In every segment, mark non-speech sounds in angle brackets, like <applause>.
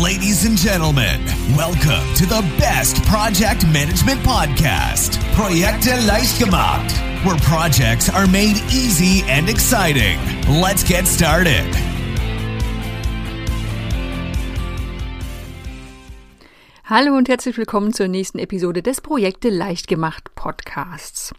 Ladies and gentlemen, welcome to the best project management podcast, Projekte leicht where projects are made easy and exciting. Let's get started. Hallo und herzlich willkommen zur nächsten Episode des Projekte leicht gemacht Podcasts.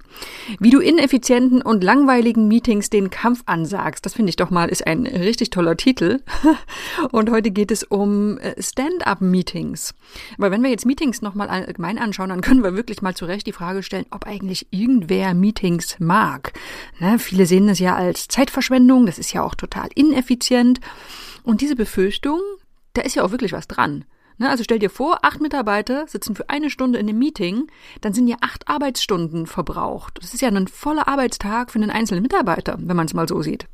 Wie du ineffizienten und langweiligen Meetings den Kampf ansagst, das finde ich doch mal ist ein richtig toller Titel. <laughs> Und heute geht es um äh, Stand-up-Meetings. Weil wenn wir jetzt Meetings nochmal allgemein anschauen, dann können wir wirklich mal zurecht die Frage stellen, ob eigentlich irgendwer Meetings mag. Ne, viele sehen das ja als Zeitverschwendung, das ist ja auch total ineffizient. Und diese Befürchtung, da ist ja auch wirklich was dran. Ne, also stell dir vor, acht Mitarbeiter sitzen für eine Stunde in einem Meeting, dann sind ja acht Arbeitsstunden verbraucht. Das ist ja ein voller Arbeitstag für einen einzelnen Mitarbeiter, wenn man es mal so sieht.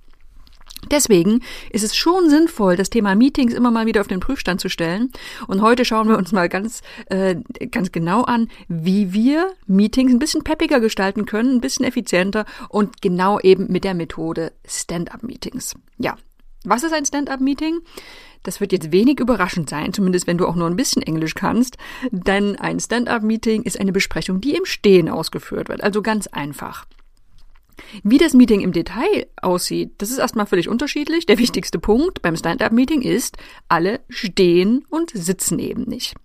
Deswegen ist es schon sinnvoll, das Thema Meetings immer mal wieder auf den Prüfstand zu stellen. Und heute schauen wir uns mal ganz, äh, ganz genau an, wie wir Meetings ein bisschen peppiger gestalten können, ein bisschen effizienter und genau eben mit der Methode Stand-up-Meetings. Ja, was ist ein Stand-up-Meeting? Das wird jetzt wenig überraschend sein, zumindest wenn du auch nur ein bisschen Englisch kannst, denn ein Stand-up-Meeting ist eine Besprechung, die im Stehen ausgeführt wird, also ganz einfach. Wie das Meeting im Detail aussieht, das ist erstmal völlig unterschiedlich. Der wichtigste Punkt beim Stand-up-Meeting ist, alle stehen und sitzen eben nicht.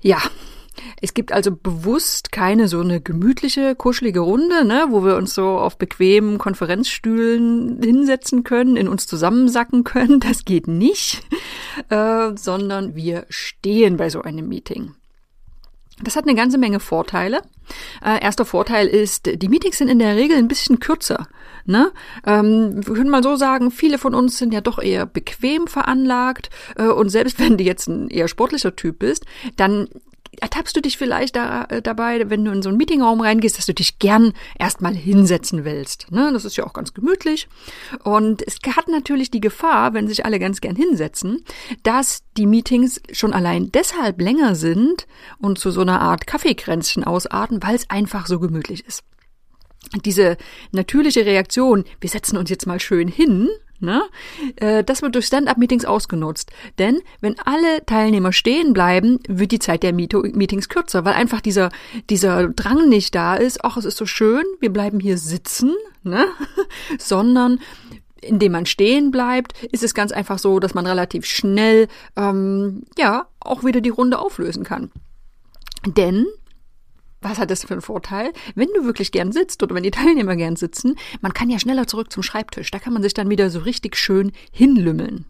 Ja, es gibt also bewusst keine so eine gemütliche, kuschelige Runde, ne, wo wir uns so auf bequemen Konferenzstühlen hinsetzen können, in uns zusammensacken können. Das geht nicht, <laughs> äh, sondern wir stehen bei so einem Meeting. Das hat eine ganze Menge Vorteile. Äh, erster Vorteil ist, die Meetings sind in der Regel ein bisschen kürzer. Ne? Ähm, wir können mal so sagen, viele von uns sind ja doch eher bequem veranlagt äh, und selbst <laughs> wenn du jetzt ein eher sportlicher Typ bist, dann ertappst du dich vielleicht da, äh, dabei, wenn du in so einen Meetingraum reingehst, dass du dich gern erstmal hinsetzen willst. Ne? Das ist ja auch ganz gemütlich. Und es hat natürlich die Gefahr, wenn sich alle ganz gern hinsetzen, dass die Meetings schon allein deshalb länger sind und zu so einer Art Kaffeekränzchen ausarten, weil es einfach so gemütlich ist. Diese natürliche Reaktion, wir setzen uns jetzt mal schön hin, Ne? Äh, das wird durch Stand-up-Meetings ausgenutzt. Denn wenn alle Teilnehmer stehen bleiben, wird die Zeit der Meetings kürzer, weil einfach dieser, dieser Drang nicht da ist, ach, es ist so schön, wir bleiben hier sitzen, ne? <laughs> sondern indem man stehen bleibt, ist es ganz einfach so, dass man relativ schnell ähm, ja auch wieder die Runde auflösen kann. Denn was hat das für einen Vorteil? Wenn du wirklich gern sitzt oder wenn die Teilnehmer gern sitzen, man kann ja schneller zurück zum Schreibtisch. Da kann man sich dann wieder so richtig schön hinlümmeln.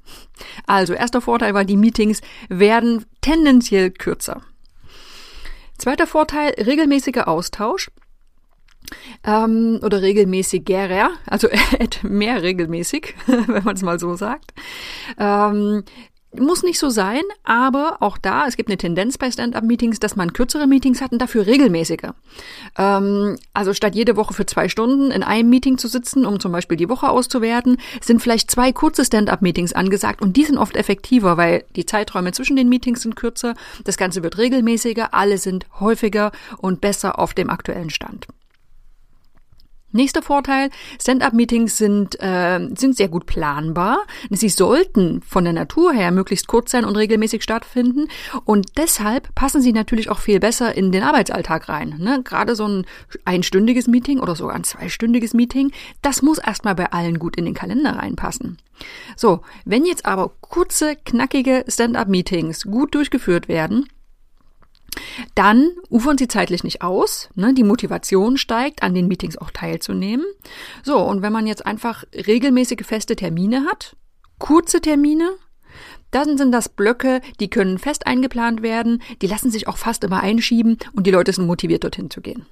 Also, erster Vorteil war, die Meetings werden tendenziell kürzer. Zweiter Vorteil, regelmäßiger Austausch. Ähm, oder regelmäßiger, also <laughs> mehr regelmäßig, <laughs> wenn man es mal so sagt. Ähm, muss nicht so sein, aber auch da, es gibt eine Tendenz bei Stand-up-Meetings, dass man kürzere Meetings hat und dafür regelmäßiger. Ähm, also statt jede Woche für zwei Stunden in einem Meeting zu sitzen, um zum Beispiel die Woche auszuwerten, sind vielleicht zwei kurze Stand-up-Meetings angesagt und die sind oft effektiver, weil die Zeiträume zwischen den Meetings sind kürzer, das Ganze wird regelmäßiger, alle sind häufiger und besser auf dem aktuellen Stand. Nächster Vorteil, Stand-up-Meetings sind, äh, sind sehr gut planbar. Sie sollten von der Natur her möglichst kurz sein und regelmäßig stattfinden. Und deshalb passen sie natürlich auch viel besser in den Arbeitsalltag rein. Ne? Gerade so ein einstündiges Meeting oder sogar ein zweistündiges Meeting, das muss erstmal bei allen gut in den Kalender reinpassen. So, wenn jetzt aber kurze, knackige Stand-up-Meetings gut durchgeführt werden, dann ufern sie zeitlich nicht aus. Ne? Die Motivation steigt, an den Meetings auch teilzunehmen. So, und wenn man jetzt einfach regelmäßige feste Termine hat, kurze Termine, dann sind das Blöcke, die können fest eingeplant werden, die lassen sich auch fast immer einschieben und die Leute sind motiviert, dorthin zu gehen.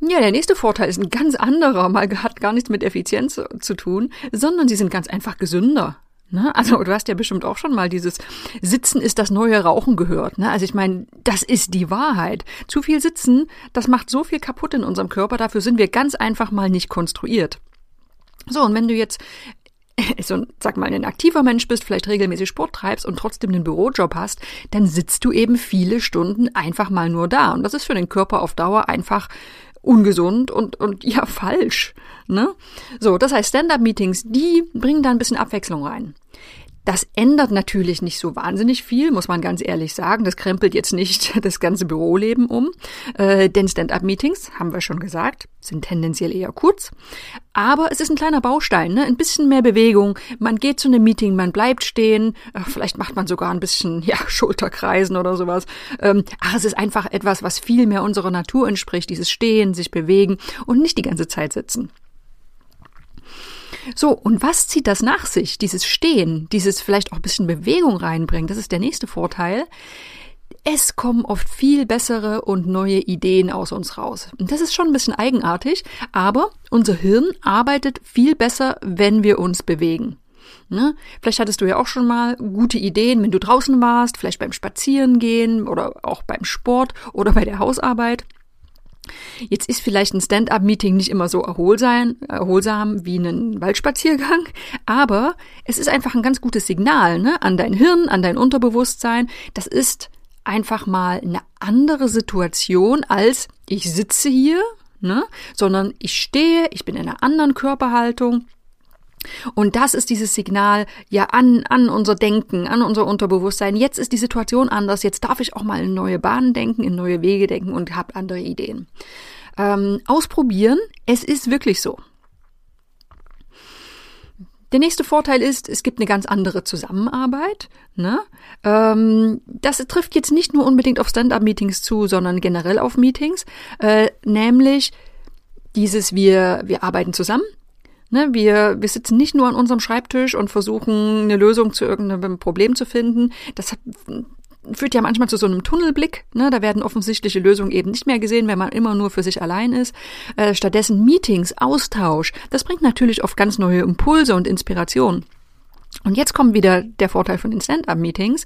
Ja, der nächste Vorteil ist ein ganz anderer, mal hat gar nichts mit Effizienz zu tun, sondern sie sind ganz einfach gesünder. Ne? Also du hast ja bestimmt auch schon mal dieses Sitzen ist das neue Rauchen gehört. Ne? Also ich meine, das ist die Wahrheit. Zu viel Sitzen, das macht so viel kaputt in unserem Körper. Dafür sind wir ganz einfach mal nicht konstruiert. So, und wenn du jetzt <laughs> so, sag mal, ein aktiver Mensch bist, vielleicht regelmäßig Sport treibst und trotzdem einen Bürojob hast, dann sitzt du eben viele Stunden einfach mal nur da. Und das ist für den Körper auf Dauer einfach ungesund und, und ja, <laughs> falsch. Ne? So, das heißt, Stand-up-Meetings, die bringen da ein bisschen Abwechslung rein. Das ändert natürlich nicht so wahnsinnig viel, muss man ganz ehrlich sagen. Das krempelt jetzt nicht <laughs> das ganze Büroleben um. Äh, denn Stand-up-Meetings, haben wir schon gesagt, sind tendenziell eher kurz. Aber es ist ein kleiner Baustein, ne? ein bisschen mehr Bewegung. Man geht zu einem Meeting, man bleibt stehen. Äh, vielleicht macht man sogar ein bisschen <laughs> ja, Schulterkreisen oder sowas. Ähm, ach, es ist einfach etwas, was viel mehr unserer Natur entspricht. Dieses Stehen, sich bewegen und nicht die ganze Zeit sitzen. So, und was zieht das nach sich? Dieses Stehen, dieses vielleicht auch ein bisschen Bewegung reinbringen, das ist der nächste Vorteil. Es kommen oft viel bessere und neue Ideen aus uns raus. Und das ist schon ein bisschen eigenartig, aber unser Hirn arbeitet viel besser, wenn wir uns bewegen. Ne? Vielleicht hattest du ja auch schon mal gute Ideen, wenn du draußen warst, vielleicht beim Spazierengehen oder auch beim Sport oder bei der Hausarbeit. Jetzt ist vielleicht ein Stand-up-Meeting nicht immer so erholsam, wie ein Waldspaziergang, aber es ist einfach ein ganz gutes Signal ne, an dein Hirn, an dein Unterbewusstsein. Das ist einfach mal eine andere Situation als ich sitze hier, ne, sondern ich stehe, ich bin in einer anderen Körperhaltung und das ist dieses Signal ja an, an unser Denken, an unser Unterbewusstsein. Jetzt ist die Situation anders. Jetzt darf ich auch mal in neue Bahnen denken, in neue Wege denken und habe andere Ideen. Ähm, ausprobieren. Es ist wirklich so. Der nächste Vorteil ist, es gibt eine ganz andere Zusammenarbeit. Ne? Ähm, das trifft jetzt nicht nur unbedingt auf Stand-up-Meetings zu, sondern generell auf Meetings. Äh, nämlich dieses, wir, wir arbeiten zusammen, Ne, wir, wir sitzen nicht nur an unserem Schreibtisch und versuchen, eine Lösung zu irgendeinem Problem zu finden. Das hat, führt ja manchmal zu so einem Tunnelblick. Ne? Da werden offensichtliche Lösungen eben nicht mehr gesehen, wenn man immer nur für sich allein ist. Äh, stattdessen Meetings, Austausch. Das bringt natürlich oft ganz neue Impulse und Inspiration. Und jetzt kommt wieder der Vorteil von den Stand-up-Meetings.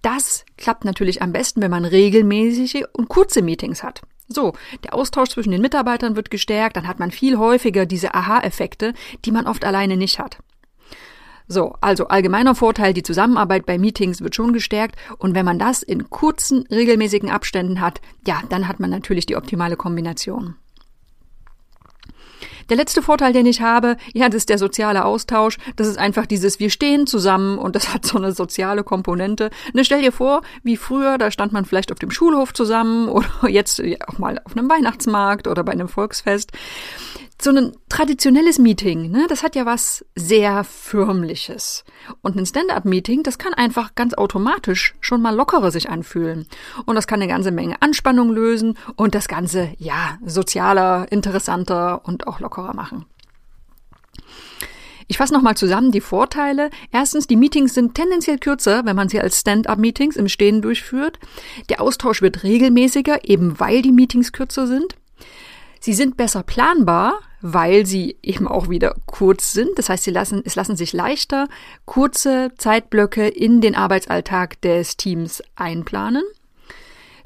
Das klappt natürlich am besten, wenn man regelmäßige und kurze Meetings hat. So, der Austausch zwischen den Mitarbeitern wird gestärkt, dann hat man viel häufiger diese Aha-Effekte, die man oft alleine nicht hat. So, also allgemeiner Vorteil, die Zusammenarbeit bei Meetings wird schon gestärkt und wenn man das in kurzen, regelmäßigen Abständen hat, ja, dann hat man natürlich die optimale Kombination. Der letzte Vorteil, den ich habe, ja, das ist der soziale Austausch. Das ist einfach dieses, wir stehen zusammen und das hat so eine soziale Komponente. Ne, stell dir vor, wie früher, da stand man vielleicht auf dem Schulhof zusammen <laughs> oder jetzt auch mal auf einem Weihnachtsmarkt oder bei einem Volksfest so ein traditionelles Meeting, ne, das hat ja was sehr Förmliches. Und ein Stand-up-Meeting, das kann einfach ganz automatisch schon mal lockerer sich anfühlen. Und das kann eine ganze Menge Anspannung lösen und das Ganze, ja, sozialer, interessanter und auch lockerer machen. Ich fasse nochmal zusammen die Vorteile. Erstens, die Meetings sind tendenziell kürzer, wenn man sie als Stand-up-Meetings im Stehen durchführt. Der Austausch wird regelmäßiger, eben weil die Meetings kürzer sind. Sie sind besser planbar, weil sie eben auch wieder kurz sind. Das heißt, sie lassen, es lassen sich leichter kurze Zeitblöcke in den Arbeitsalltag des Teams einplanen.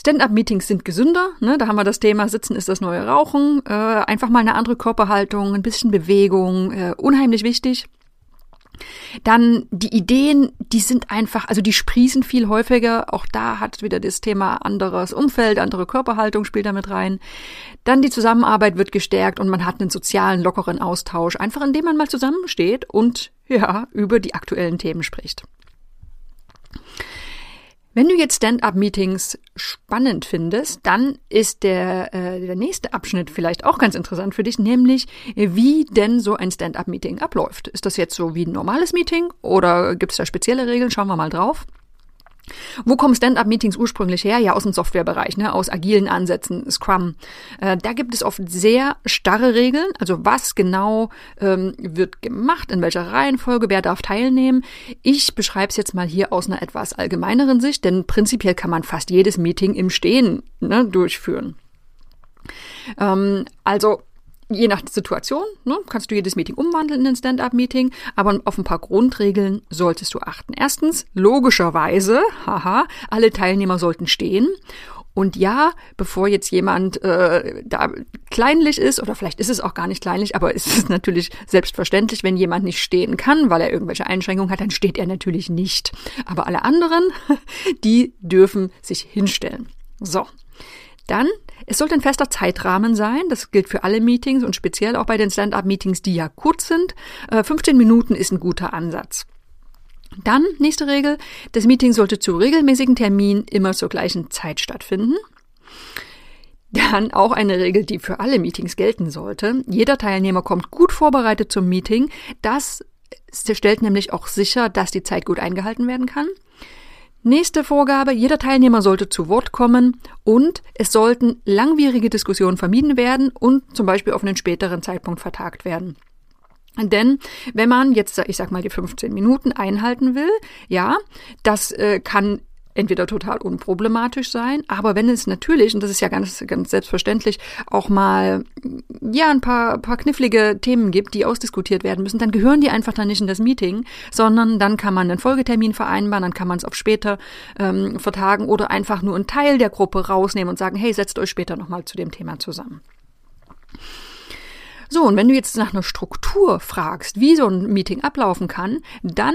Stand-up-Meetings sind gesünder. Ne? Da haben wir das Thema Sitzen ist das neue Rauchen. Äh, einfach mal eine andere Körperhaltung, ein bisschen Bewegung, äh, unheimlich wichtig. Dann die Ideen, die sind einfach, also die sprießen viel häufiger. Auch da hat wieder das Thema anderes Umfeld, andere Körperhaltung spielt damit rein. Dann die Zusammenarbeit wird gestärkt und man hat einen sozialen, lockeren Austausch, einfach indem man mal zusammensteht und ja, über die aktuellen Themen spricht. Wenn du jetzt Stand-up-Meetings spannend findest, dann ist der, äh, der nächste Abschnitt vielleicht auch ganz interessant für dich, nämlich wie denn so ein Stand-up-Meeting abläuft. Ist das jetzt so wie ein normales Meeting oder gibt es da spezielle Regeln? Schauen wir mal drauf. Wo kommen Stand-up-Meetings ursprünglich her? Ja, aus dem Softwarebereich, ne, aus agilen Ansätzen, Scrum. Äh, da gibt es oft sehr starre Regeln, also was genau ähm, wird gemacht, in welcher Reihenfolge, wer darf teilnehmen. Ich beschreibe es jetzt mal hier aus einer etwas allgemeineren Sicht, denn prinzipiell kann man fast jedes Meeting im Stehen ne, durchführen. Ähm, also je nach Situation ne, kannst du jedes Meeting umwandeln in ein Stand-up-Meeting, aber auf ein paar Grundregeln solltest du achten. Erstens, logischerweise, haha, alle Teilnehmer sollten stehen. Und ja, bevor jetzt jemand äh, da kleinlich ist, oder vielleicht ist es auch gar nicht kleinlich, aber es ist natürlich selbstverständlich, wenn jemand nicht stehen kann, weil er irgendwelche Einschränkungen hat, dann steht er natürlich nicht. Aber alle anderen, <laughs> die dürfen sich hinstellen. So, dann, es sollte ein fester Zeitrahmen sein. Das gilt für alle Meetings und speziell auch bei den Stand-up-Meetings, die ja kurz sind. 15 äh, Minuten ist ein guter Ansatz. Dann, nächste Regel, das Meeting sollte zu regelmäßigen Terminen immer zur gleichen Zeit stattfinden. Dann auch eine Regel, die für alle Meetings gelten sollte. Jeder Teilnehmer kommt gut vorbereitet zum Meeting. Das stellt nämlich auch sicher, dass die Zeit gut eingehalten werden kann. Nächste Vorgabe, jeder Teilnehmer sollte zu Wort kommen und es sollten langwierige Diskussionen vermieden werden und zum Beispiel auf einen späteren Zeitpunkt vertagt werden. Denn wenn man jetzt, ich sag mal, die 15 Minuten einhalten will, ja, das äh, kann entweder total unproblematisch sein, aber wenn es natürlich, und das ist ja ganz, ganz selbstverständlich, auch mal, ja, ein paar, paar knifflige Themen gibt, die ausdiskutiert werden müssen, dann gehören die einfach dann nicht in das Meeting, sondern dann kann man einen Folgetermin vereinbaren, dann kann man es auf später ähm, vertagen oder einfach nur einen Teil der Gruppe rausnehmen und sagen, hey, setzt euch später nochmal zu dem Thema zusammen. So, und wenn du jetzt nach einer Struktur fragst, wie so ein Meeting ablaufen kann, dann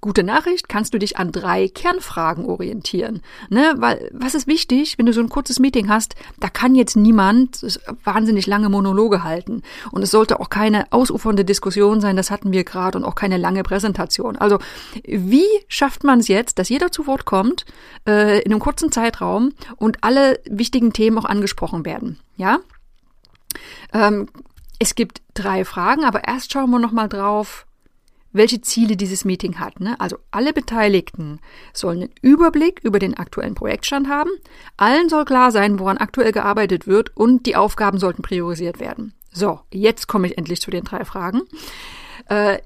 Gute Nachricht, kannst du dich an drei Kernfragen orientieren. Ne? Weil, was ist wichtig, wenn du so ein kurzes Meeting hast, da kann jetzt niemand wahnsinnig lange Monologe halten. Und es sollte auch keine ausufernde Diskussion sein, das hatten wir gerade, und auch keine lange Präsentation. Also, wie schafft man es jetzt, dass jeder zu Wort kommt, äh, in einem kurzen Zeitraum und alle wichtigen Themen auch angesprochen werden? Ja? Ähm, es gibt drei Fragen, aber erst schauen wir nochmal drauf, welche Ziele dieses Meeting hat. Ne? Also alle Beteiligten sollen einen Überblick über den aktuellen Projektstand haben. Allen soll klar sein, woran aktuell gearbeitet wird und die Aufgaben sollten priorisiert werden. So, jetzt komme ich endlich zu den drei Fragen. Äh,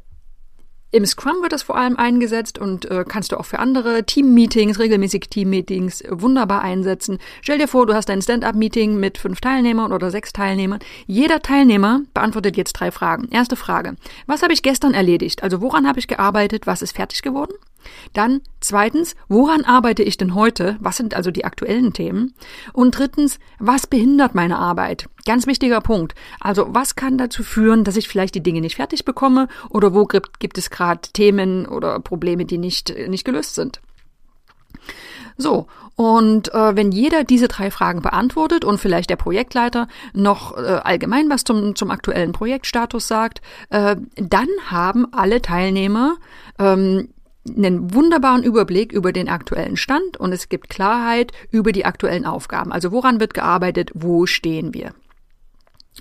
im Scrum wird das vor allem eingesetzt und äh, kannst du auch für andere Team-Meetings, regelmäßige Team-Meetings äh, wunderbar einsetzen. Stell dir vor, du hast ein Stand-up-Meeting mit fünf Teilnehmern oder sechs Teilnehmern. Jeder Teilnehmer beantwortet jetzt drei Fragen. Erste Frage. Was habe ich gestern erledigt? Also woran habe ich gearbeitet? Was ist fertig geworden? Dann zweitens, woran arbeite ich denn heute? Was sind also die aktuellen Themen? Und drittens, was behindert meine Arbeit? Ganz wichtiger Punkt. Also was kann dazu führen, dass ich vielleicht die Dinge nicht fertig bekomme oder wo gibt, gibt es gerade Themen oder Probleme, die nicht, nicht gelöst sind? So, und äh, wenn jeder diese drei Fragen beantwortet und vielleicht der Projektleiter noch äh, allgemein was zum, zum aktuellen Projektstatus sagt, äh, dann haben alle Teilnehmer ähm, einen wunderbaren Überblick über den aktuellen Stand und es gibt Klarheit über die aktuellen Aufgaben. Also woran wird gearbeitet, wo stehen wir?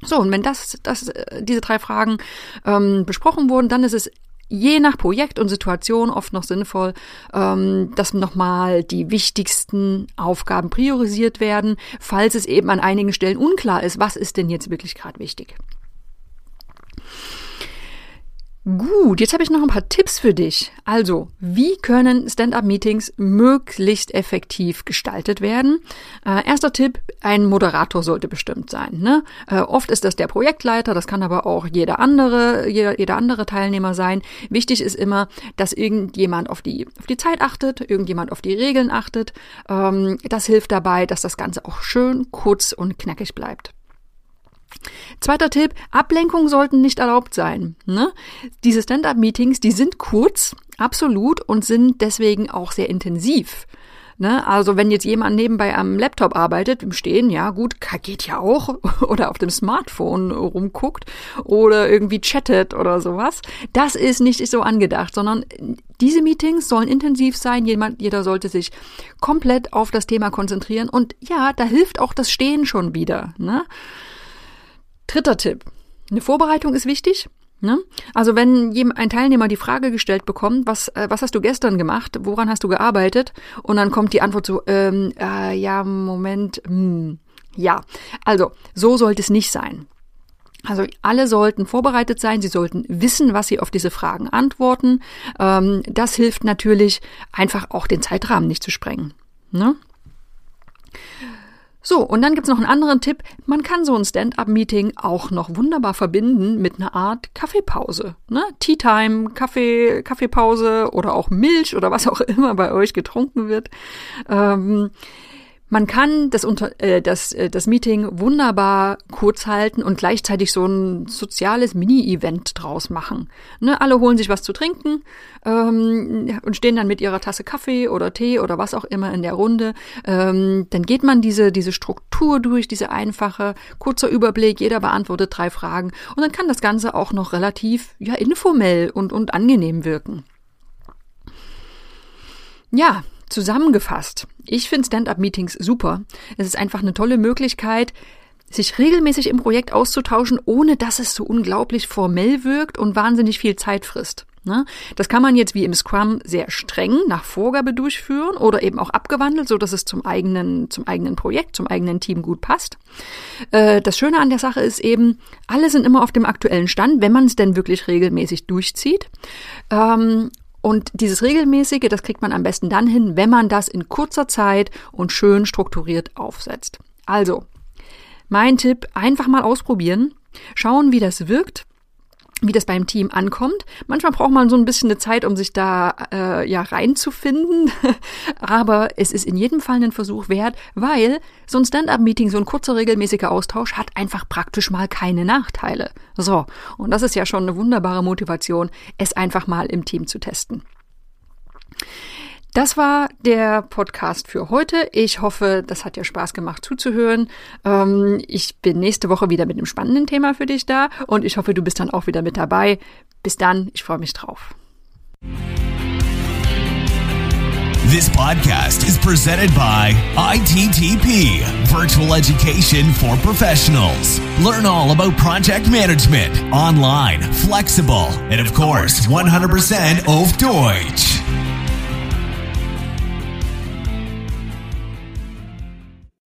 So, und wenn das, das, äh, diese drei Fragen ähm, besprochen wurden, dann ist es je nach Projekt und Situation oft noch sinnvoll, ähm, dass nochmal die wichtigsten Aufgaben priorisiert werden, falls es eben an einigen Stellen unklar ist, was ist denn jetzt wirklich gerade wichtig. Gut, jetzt habe ich noch ein paar Tipps für dich. Also, wie können Stand-up-Meetings möglichst effektiv gestaltet werden? Äh, erster Tipp, ein Moderator sollte bestimmt sein. Ne? Äh, oft ist das der Projektleiter, das kann aber auch jeder andere, jeder, jeder andere Teilnehmer sein. Wichtig ist immer, dass irgendjemand auf die, auf die Zeit achtet, irgendjemand auf die Regeln achtet. Ähm, das hilft dabei, dass das Ganze auch schön kurz und knackig bleibt. Zweiter Tipp, Ablenkungen sollten nicht erlaubt sein. Ne? Diese Stand-up-Meetings, die sind kurz, absolut, und sind deswegen auch sehr intensiv. Ne? Also wenn jetzt jemand nebenbei am Laptop arbeitet, im Stehen, ja gut, geht ja auch, <laughs> oder auf dem Smartphone rumguckt oder irgendwie chattet oder sowas, das ist nicht so angedacht, sondern diese Meetings sollen intensiv sein, jemand, jeder sollte sich komplett auf das Thema konzentrieren und ja, da hilft auch das Stehen schon wieder. Ne? Dritter Tipp. Eine Vorbereitung ist wichtig. Ne? Also wenn ein Teilnehmer die Frage gestellt bekommt, was, äh, was hast du gestern gemacht, woran hast du gearbeitet? Und dann kommt die Antwort so, ähm, äh, ja, Moment, hm, ja. Also so sollte es nicht sein. Also alle sollten vorbereitet sein, sie sollten wissen, was sie auf diese Fragen antworten. Ähm, das hilft natürlich, einfach auch den Zeitrahmen nicht zu sprengen. Ne? So, und dann gibt's noch einen anderen Tipp. Man kann so ein Stand-up-Meeting auch noch wunderbar verbinden mit einer Art Kaffeepause. Ne? Tea Time, Kaffee, Kaffeepause oder auch Milch oder was auch <laughs> immer bei euch getrunken wird. Ähm, man kann das, unter, äh, das, äh, das Meeting wunderbar kurz halten und gleichzeitig so ein soziales Mini-Event draus machen. Ne, alle holen sich was zu trinken ähm, und stehen dann mit ihrer Tasse Kaffee oder Tee oder was auch immer in der Runde. Ähm, dann geht man diese, diese Struktur durch, diese einfache, kurzer Überblick, jeder beantwortet drei Fragen und dann kann das Ganze auch noch relativ ja, informell und, und angenehm wirken. Ja, zusammengefasst. Ich finde Stand-up-Meetings super. Es ist einfach eine tolle Möglichkeit, sich regelmäßig im Projekt auszutauschen, ohne dass es so unglaublich formell wirkt und wahnsinnig viel Zeit frisst. Ne? Das kann man jetzt wie im Scrum sehr streng nach Vorgabe durchführen oder eben auch abgewandelt, so dass es zum eigenen, zum eigenen Projekt, zum eigenen Team gut passt. Äh, das Schöne an der Sache ist eben, alle sind immer auf dem aktuellen Stand, wenn man es denn wirklich regelmäßig durchzieht. Und dieses regelmäßige, das kriegt man am besten dann hin, wenn man das in kurzer Zeit und schön strukturiert aufsetzt. Also, mein Tipp, einfach mal ausprobieren, schauen, wie das wirkt wie das beim Team ankommt. Manchmal braucht man so ein bisschen eine Zeit, um sich da äh, ja reinzufinden, <laughs> aber es ist in jedem Fall ein Versuch wert, weil so ein Stand-up-Meeting, so ein kurzer regelmäßiger Austausch hat einfach praktisch mal keine Nachteile. So, und das ist ja schon eine wunderbare Motivation, es einfach mal im Team zu testen. Das war der Podcast für heute. Ich hoffe, das hat dir Spaß gemacht zuzuhören. Ähm, ich bin nächste Woche wieder mit einem spannenden Thema für dich da und ich hoffe, du bist dann auch wieder mit dabei. Bis dann, ich freue mich drauf. This podcast is presented by ITTP, Virtual Education for Professionals. Learn all about project management, online, flexible, and of course, 100% auf Deutsch.